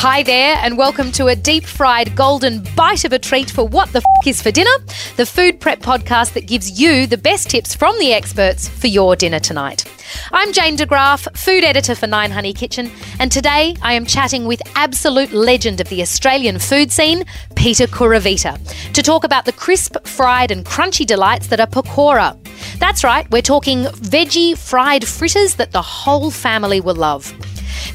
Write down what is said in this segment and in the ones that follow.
Hi there, and welcome to a deep fried golden bite of a treat for What the F is for Dinner, the food prep podcast that gives you the best tips from the experts for your dinner tonight. I'm Jane de Graaff, food editor for Nine Honey Kitchen, and today I am chatting with absolute legend of the Australian food scene, Peter Kuruvita, to talk about the crisp, fried, and crunchy delights that are pakora. That's right, we're talking veggie fried fritters that the whole family will love.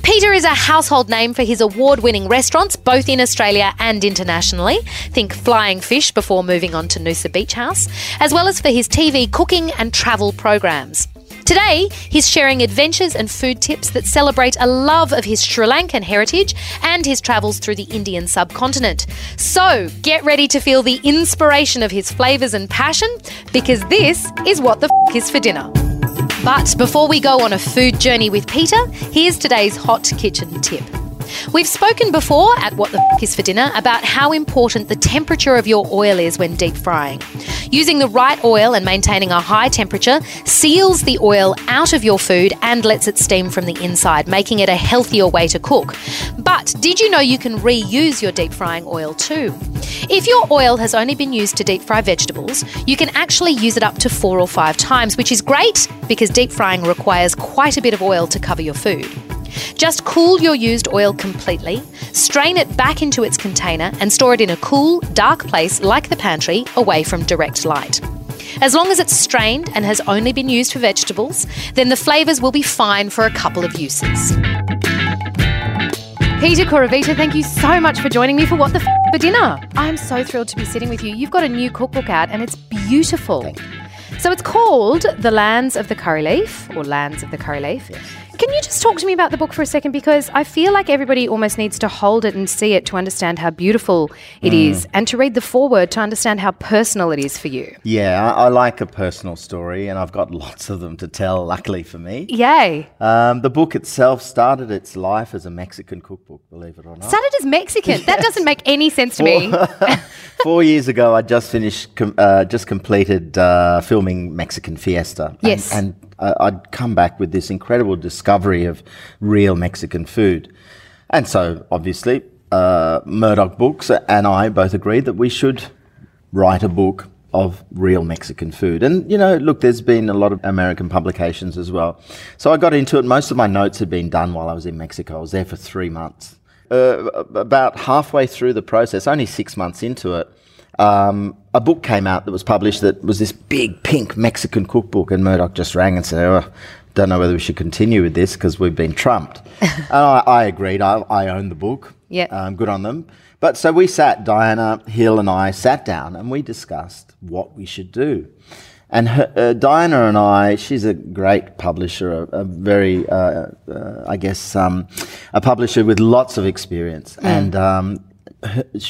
Peter is a household name for his award winning restaurants, both in Australia and internationally. Think Flying Fish before moving on to Noosa Beach House, as well as for his TV cooking and travel programs. Today, he's sharing adventures and food tips that celebrate a love of his Sri Lankan heritage and his travels through the Indian subcontinent. So, get ready to feel the inspiration of his flavours and passion, because this is what the f is for dinner. But before we go on a food journey with Peter, here's today's hot kitchen tip. We've spoken before at What the F is for Dinner about how important the temperature of your oil is when deep frying. Using the right oil and maintaining a high temperature seals the oil out of your food and lets it steam from the inside, making it a healthier way to cook. But did you know you can reuse your deep frying oil too? If your oil has only been used to deep fry vegetables, you can actually use it up to four or five times, which is great because deep frying requires quite a bit of oil to cover your food. Just cool your used oil completely, strain it back into its container, and store it in a cool, dark place like the pantry, away from direct light. As long as it's strained and has only been used for vegetables, then the flavours will be fine for a couple of uses. Peter Kuruvita, thank you so much for joining me for What the F for Dinner. I'm so thrilled to be sitting with you. You've got a new cookbook out and it's beautiful. So it's called The Lands of the Curry Leaf, or Lands of the Curry Leaf. Can you just talk to me about the book for a second? Because I feel like everybody almost needs to hold it and see it to understand how beautiful it is, and to read the foreword to understand how personal it is for you. Yeah, I, I like a personal story, and I've got lots of them to tell, luckily for me. Yay. Um, the book itself started its life as a Mexican cookbook, believe it or not. Started as Mexican. That doesn't make any sense to me. Four years ago, I just finished, com- uh, just completed uh, filming Mexican Fiesta. Yes. And, uh, I'd come back with this incredible discovery of real Mexican food. And so, obviously, uh, Murdoch Books and I both agreed that we should write a book of real Mexican food. And, you know, look, there's been a lot of American publications as well. So I got into it. Most of my notes had been done while I was in Mexico. I was there for three months. Uh, about halfway through the process, only six months into it, um, a book came out that was published that was this big pink Mexican cookbook, and Murdoch just rang and said, oh, "Don't know whether we should continue with this because we've been trumped." and I, I agreed. I, I own the book. Yeah. um, good on them. But so we sat, Diana Hill and I sat down, and we discussed what we should do. And her, uh, Diana and I, she's a great publisher, a, a very, uh, uh, I guess, um, a publisher with lots of experience. And um,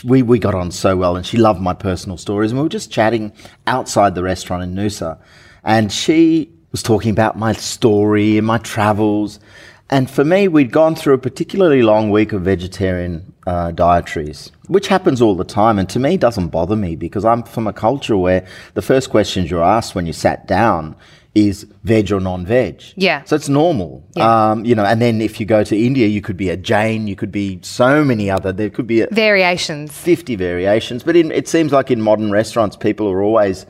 we, we got on so well, and she loved my personal stories. And we were just chatting outside the restaurant in Noosa. And she was talking about my story and my travels. And for me, we'd gone through a particularly long week of vegetarian uh, dietaries, which happens all the time. And to me, doesn't bother me because I'm from a culture where the first questions you're asked when you sat down is veg or non-veg. Yeah. So it's normal. Yeah. Um, you know, and then if you go to India, you could be a Jain, you could be so many other, there could be a, Variations. 50 variations. But in, it seems like in modern restaurants, people are always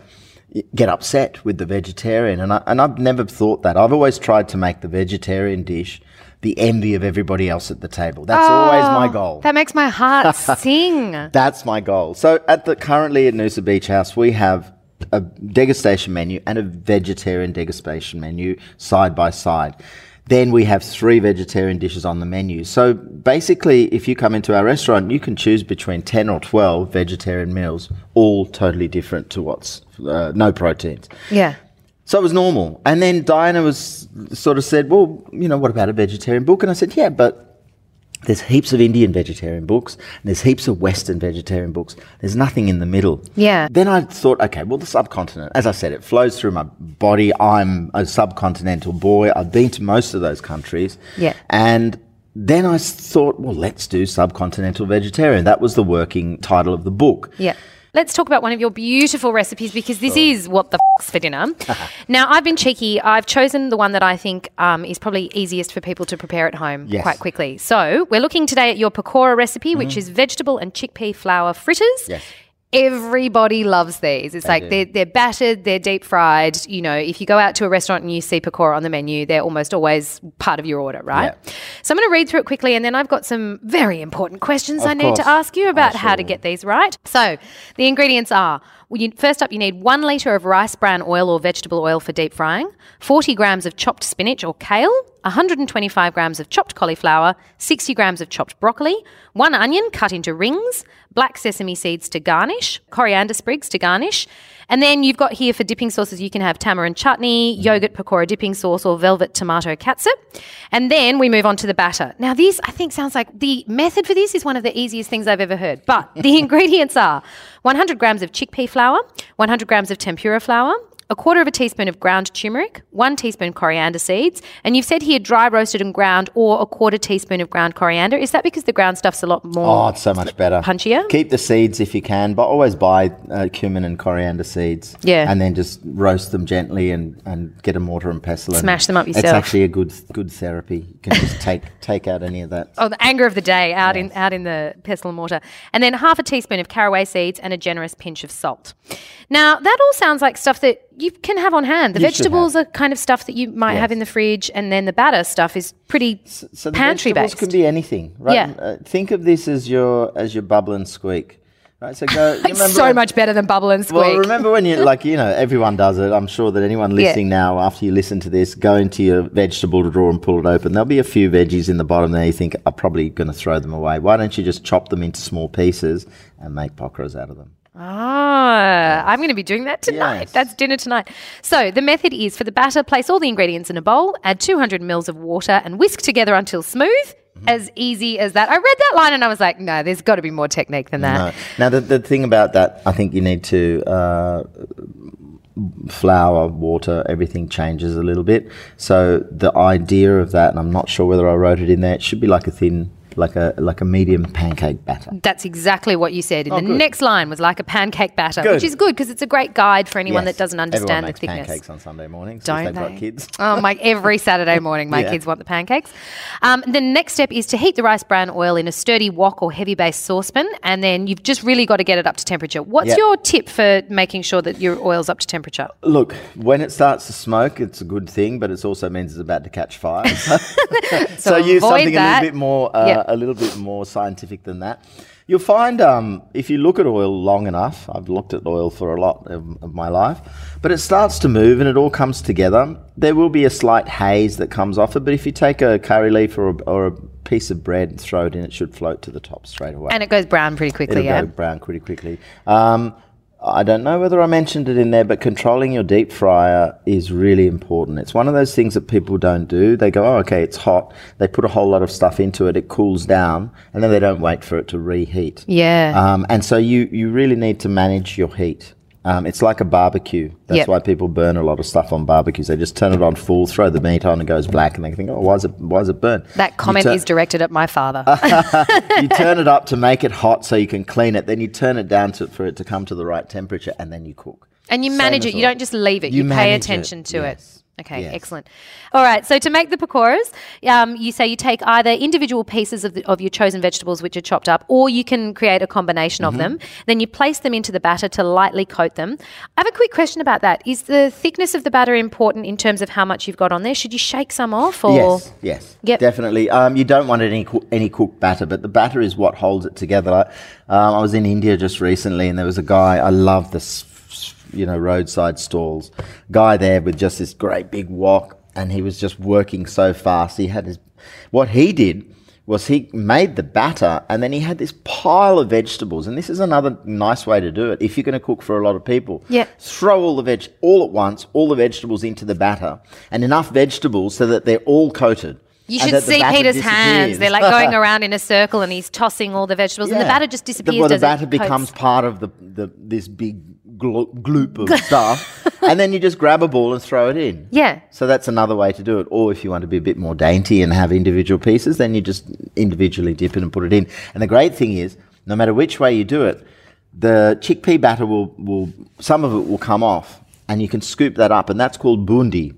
get upset with the vegetarian. And, I, and I've never thought that. I've always tried to make the vegetarian dish the envy of everybody else at the table. That's always my Oh, goal. That makes my heart sing. That's my goal. So at the currently at Noosa Beach House, we have a degustation menu and a vegetarian degustation menu side by side. Then we have three vegetarian dishes on the menu. So basically, if you come into our restaurant, you can choose between 10 or 12 vegetarian meals, all totally different to what's uh, no proteins. Yeah. So it was normal. And then Diana was sort of said, well, you know, what about a vegetarian book? And I said, yeah, but there's heaps of Indian vegetarian books, and there's heaps of Western vegetarian books. There's nothing in the middle. Yeah. Then I thought, okay, well, the subcontinent, as I said, it flows through my body. I'm a subcontinental boy. I've been to most of those countries. Yeah. And then I thought, well, let's do subcontinental vegetarian. That was the working title of the book. Yeah. Let's talk about one of your beautiful recipes because this is what the f- for dinner. now, I've been cheeky. I've chosen the one that I think um, is probably easiest for people to prepare at home Yes. quite quickly. So, we're looking today at your pakora recipe, which is vegetable and chickpea flour fritters. Mm-hmm. Yes. Everybody loves these. It's like do. they're, they're battered, they're deep fried. You know, if you go out to a restaurant and you see pakora on the menu, they're almost always part of your order, right? Yeah. So I'm going to read through it quickly and then I've got some very important questions I Of need to ask you about how to get these right. So the ingredients are you, first up, you need one litre of rice bran oil or vegetable oil for deep frying, 40 grams of chopped spinach or kale, 125 grams of chopped cauliflower, 60 grams of chopped broccoli, one onion cut into rings, black sesame seeds to garnish, coriander sprigs to garnish. And then you've got here for dipping sauces, you can have tamarind chutney, yogurt pakora dipping sauce, or velvet tomato catsup. And then we move on to the batter. Now, this I think sounds like the method for this is one of the easiest things I've ever heard. But the ingredients are 100 grams of chickpea flour, 100 grams of tempura flour, a quarter of a teaspoon of ground turmeric, one teaspoon coriander seeds, and you've said here dry roasted and ground or a quarter teaspoon of ground coriander. Is that because the ground stuff's a lot more? Oh, it's so much better. Punchier? Keep the seeds if you can, but always buy uh, cumin and coriander seeds. Yeah. And then just roast them gently and, and get a mortar and pestle. and Smash them up yourself. It's actually a good good therapy. You can just take take out any of that. Oh, the anger of the day out in out in the pestle and mortar, and then half a teaspoon of caraway seeds and a generous pinch of salt. Now that all sounds like stuff that you can have on hand. The You vegetables are kind of stuff that you might have in the fridge, and then the batter stuff is pretty So the pantry vegetables based. can be anything, right? Yeah. Uh, think of this as your as your bubble and squeak. Right, so go. it's so when- much better than bubble and squeak. Well, remember when you like you know everyone does it. I'm sure that anyone Yeah. listening now, after you listen to this, go into your vegetable drawer and pull it open. There'll be a few veggies in the bottom there. You think I'm probably going to throw them away. Why don't you just chop them into small pieces and make pakoras out of them? Ah, I'm going to be doing that tonight. Yes. That's dinner tonight. So the method is for the batter, place all the ingredients in a bowl, add 200 mils of water, and whisk together until smooth. Mm-hmm. As easy as that. I read that line and I was like, no, there's got to be more technique than that. No. Now the the thing about that, I think you need to. Uh, flour, water, everything changes a little bit. So the idea of that, and I'm not sure whether I wrote it in there, it should be like a thin, like a like a medium pancake batter. That's exactly what you said. The Oh, good. next line was like a pancake batter, which is good because it's a great guide for anyone Yes. that doesn't understand the thickness. pancakes on Sunday mornings. Don't they've they? got kids. Oh my! Every Saturday morning, my Yeah. kids want the pancakes. Um, the next step is to heat the rice bran oil in a sturdy wok or heavy base saucepan, and then you've just really got to get it up to temperature. What's Yeah. your tip for making sure that your oil's up to temperature? Look, when it starts to smoke, it's a good thing, but it also means it's about to catch fire. So, so use something that. a little bit more, uh, Yeah. a little bit more scientific than that. You'll find um, if you look at oil long enough. I've looked at oil for a lot of, of my life, but it starts to move and it all comes together. There will be a slight haze that comes off it, but if you take a curry leaf or a, or a piece of bread and throw it in, it should float to the top straight away. And it goes brown pretty quickly. It'll yeah. go brown pretty quickly. Um, I don't know whether I mentioned it in there, but controlling your deep fryer is really important. It's one of those things that people don't do. They go, oh, okay, it's hot. They put a whole lot of stuff into it. It cools down, and then they don't wait for it to reheat. Yeah. Um, and so you, you really need to manage your heat. Um, it's like a barbecue. That's Yep. why people burn a lot of stuff on barbecues. They just turn it on full, throw the meat on, and it goes black, and they think, oh, why is it, why is it burn? that comment turn- is directed at my father. you turn it up to make it hot so you can clean it. Then you turn it down to, for it to come to the right temperature, and then you cook. And you Same manage it. You well. don't just leave it. You, You pay manage it, attention to yes. it. Okay, Yes. excellent. All right, so to make the pakoras, um, you say you take either individual pieces of, the, of your chosen vegetables, which are chopped up, or you can create a combination Mm-hmm. of them. Then you place them into the batter to lightly coat them. I have a quick question about that. Is the thickness of the batter important in terms of how much you've got on there? Should you shake some off? Or Yes, yes, Yep. definitely. Um, you don't want any coo- any cooked batter, but the batter is what holds it together. Like, um, I was in India just recently, and there was a guy. I love this, you know, roadside stalls. Guy there with just this great big wok, and he was just working so fast. He had his. What he did was he made the batter, and then he had this pile of vegetables. And this is another nice way to do it if you're going to cook for a lot of people. Yeah. Throw all the veg all at once, all the vegetables into the batter, and enough vegetables so that they're all coated. You and should see Peter's hands. They're like going around in a circle and he's tossing all the vegetables and the batter just The- disappears. Well, the batter becomes Coats- part of the, the this big glo- gloop of stuff, and then you just grab a ball and throw it in. Yeah. So that's another way to do it. Or if you want to be a bit more dainty and have individual pieces, then you just individually dip it and put it in. And the great thing is, no matter which way you do it, the chickpea batter will, will some of it will come off, and you can scoop that up, and that's called bundi.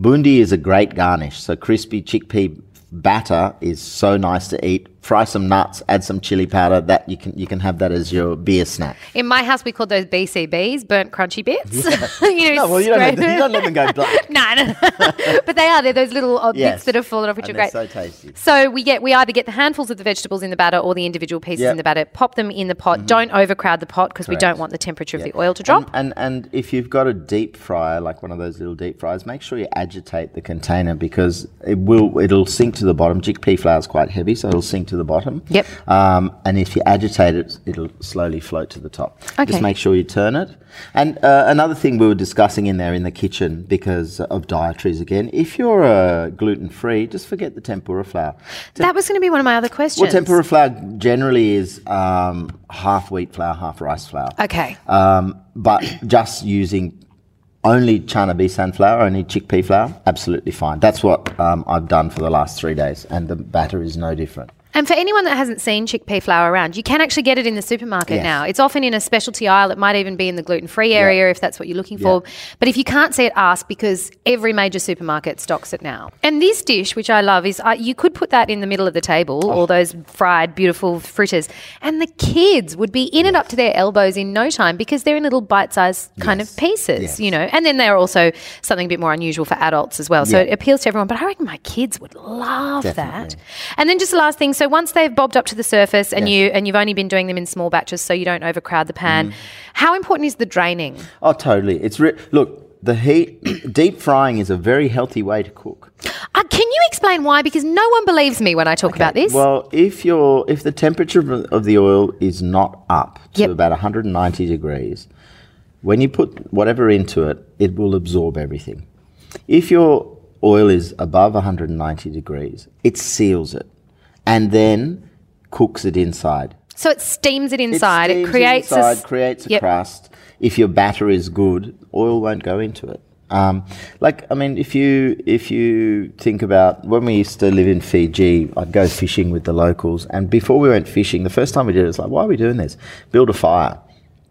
Bundi is a great garnish. So crispy chickpea batter is so nice to eat. Fry some nuts, add some chili powder. That you can you can have that as your beer snack. In my house, we call those BCBs, burnt crunchy bits. you know, No, well, you don't, let them, you don't let them go black. no, no, but they are. They're those little uh, odd Yes. bits that have fallen off, which And are great. so tasty. So we get we either get the handfuls of the vegetables in the batter or the individual pieces Yep. in the batter. Pop them in the pot. Mm-hmm. Don't overcrowd the pot because we don't want the temperature of the oil to drop. And, and and if you've got a deep fryer, like one of those little deep fryers, make sure you agitate the container because it will it'll sink to the bottom. Chickpea flour is quite heavy, so it'll sink to the bottom. Yep. Um, and if you agitate it, it'll slowly float to the top. Okay. Just make sure you turn it. And uh, another thing we were discussing in there in the kitchen because of dietaries again, if you're uh, gluten free, just forget the tempura flour. that was going to be one of my other questions. Well, tempura flour generally is um, half wheat flour, half rice flour. Okay. Um, but just using only chana besan flour, only chickpea flour, absolutely fine. That's what um, I've done for the last three days, and the batter is no different. And for anyone that hasn't seen chickpea flour around, you can actually get it in the supermarket Yes. now. It's often in a specialty aisle. It might even be in the gluten free area if that's what you're looking for. But if you can't see it, ask because every major supermarket stocks it now. And this dish, which I love, is uh, you could put that in the middle of the table, Oh. all those fried, beautiful fritters, and the kids would be in it up to their elbows in no time because they're in little bite sized kind Yes. of pieces, Yes. you know. And then they're also something a bit more unusual for adults as well. So it appeals to everyone. But I reckon my kids would love that. And then just the last thing, so once they've bobbed up to the surface and Yes. you and you've only been doing them in small batches so you don't overcrowd the pan, Mm-hmm. how important is the draining? Oh, totally. It's re- look the heat. deep frying is a very healthy way to cook. Uh, can you explain why? Because no one believes me when I talk about this. Well, if you're if the temperature of, of the oil is not up to Yep. about 190 degrees, when you put whatever into it, it will absorb everything. If your oil is above 190 degrees, it seals it and then cooks it inside. so it steams it It inside. It, steams creates a inside, s- creates a Yep. crust. If your batter is good, oil won't go into it. Um, like I mean, if you if you think about when we used to live in Fiji, I'd go fishing with the locals, and before we went fishing, the first time we did it, it's like, why are we doing this? Build a fire.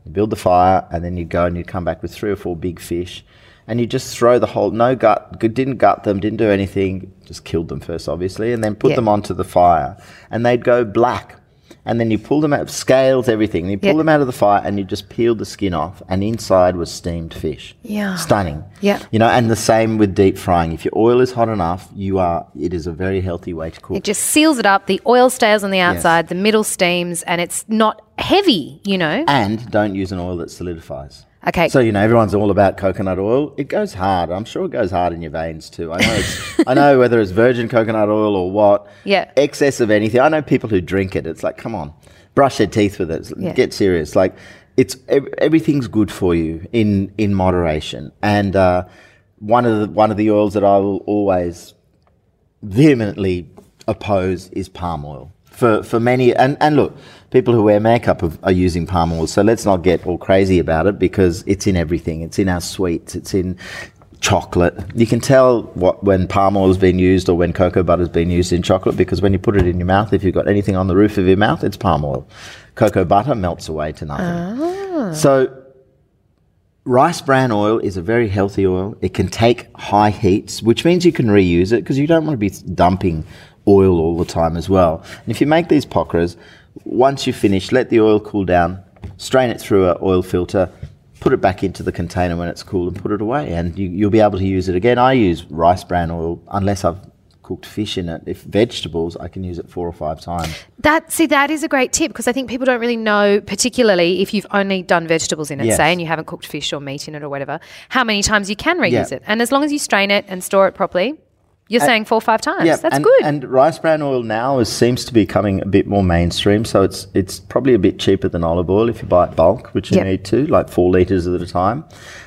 You build the fire, and then you go and you come back with three or four big fish, and you just throw the whole no gut, didn't gut them, didn't do anything, just killed them first, obviously, and then put Yeah. them onto the fire, and they'd go black. And then you pull them out, scales, everything. And you pull Yeah. them out of the fire, and you just peel the skin off, and inside was steamed fish. Yeah. stunning. Yeah. you know, and the same with deep frying. If your oil is hot enough, you are. It is a very healthy way to cook. It just seals it up. The oil stays on the outside, the middle steams, and it's not heavy, you know? and don't use an oil that solidifies. Okay. So you know everyone's all about coconut oil. It goes hard. I'm sure it goes hard in your veins too. I know. I know whether it's virgin coconut oil or what. Yeah. Excess of anything. I know people who drink it. It's like, come on, brush their teeth with it. Yeah. Get serious. Like, it's everything's good for you in in moderation. And uh, one of the one of the oils that I will always vehemently oppose is palm oil. For, for many, and, and look, people who wear makeup are, are using palm oil, so let's not get all crazy about it because it's in everything. It's in our sweets, it's in chocolate. You can tell what when palm oil has been used or when cocoa butter has been used in chocolate because when you put it in your mouth, if you've got anything on the roof of your mouth, it's palm oil. Cocoa butter melts away to nothing. Ah. So rice bran oil is a very healthy oil. It can take high heats, which means you can reuse it because you don't want to be dumping oil all the time as well. And if you make these pakoras, once you finish, let the oil cool down, strain it through an oil filter, put it back into the container when it's cool and put it away, and you, you'll be able to use it again. I use rice bran oil unless I've cooked fish in it. If vegetables, I can use it four or five times. That see, that is a great tip because I think people don't really know, particularly if you've only done vegetables in it, Yes. say, and you haven't cooked fish or meat in it or whatever, how many times you can reuse Yeah. it. And as long as you strain it and store it properly, you're saying four or five times. Yeah, That's and, good. And rice bran oil now is, seems to be coming a bit more mainstream, so it's it's probably a bit cheaper than olive oil if you buy it bulk, which you Yep. need to, like four liters at a time.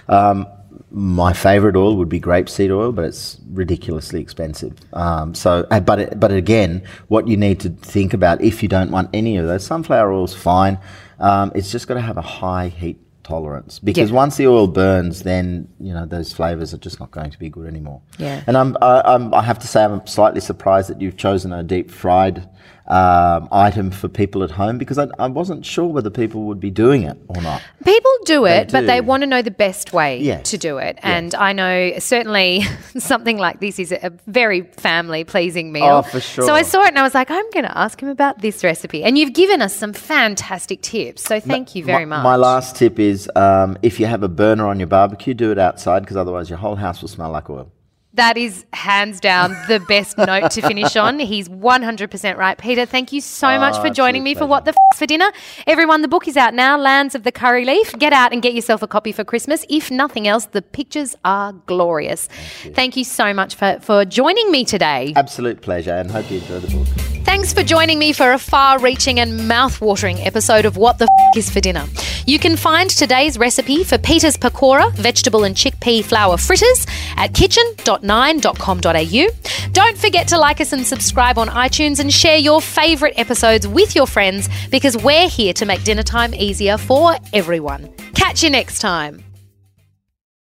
Um, my favorite oil would be grapeseed oil, but it's ridiculously expensive. Um, so, uh, but it, but again, what you need to think about if you don't want any of those, sunflower oil's fine. Um, it's just got to have a high heat tolerance because Yeah. once the oil burns, then you know those flavors are just not going to be good anymore. Yeah. And I'm, I, I'm I have to say I'm slightly surprised that you've chosen a deep fried um, item for people at home because I, I wasn't sure whether people would be doing it or not. People do it, but they want to know the best way Yes. to do it. And I know certainly something like this is a very family pleasing meal. Oh, for sure. So I saw it and I was like, I'm going to ask him about this recipe. And you've given us some fantastic tips. So thank you very my, much. My last tip is um, if you have a burner on your barbecue, do it outside because otherwise your whole house will smell like oil. That is hands down the best note to finish on. He's 100% right. Peter, thank you so much for ah, joining me absolute for What the F for Dinner. Everyone, the book is out now, Lands of the Curry Leaf. Get out and get yourself a copy for Christmas. If nothing else, the pictures are glorious. Thank you, so much for, for joining me today. Absolute pleasure and hope you enjoy the book. Thanks for joining me for a far reaching and mouth watering episode of What the F is for Dinner. You can find today's recipe for Peter's Pakora, vegetable and chickpea flour fritters, at kitchen.9.com.au. Don't forget to like us and subscribe on iTunes and share your favourite episodes with your friends because we're here to make dinner time easier for everyone. Catch you next time.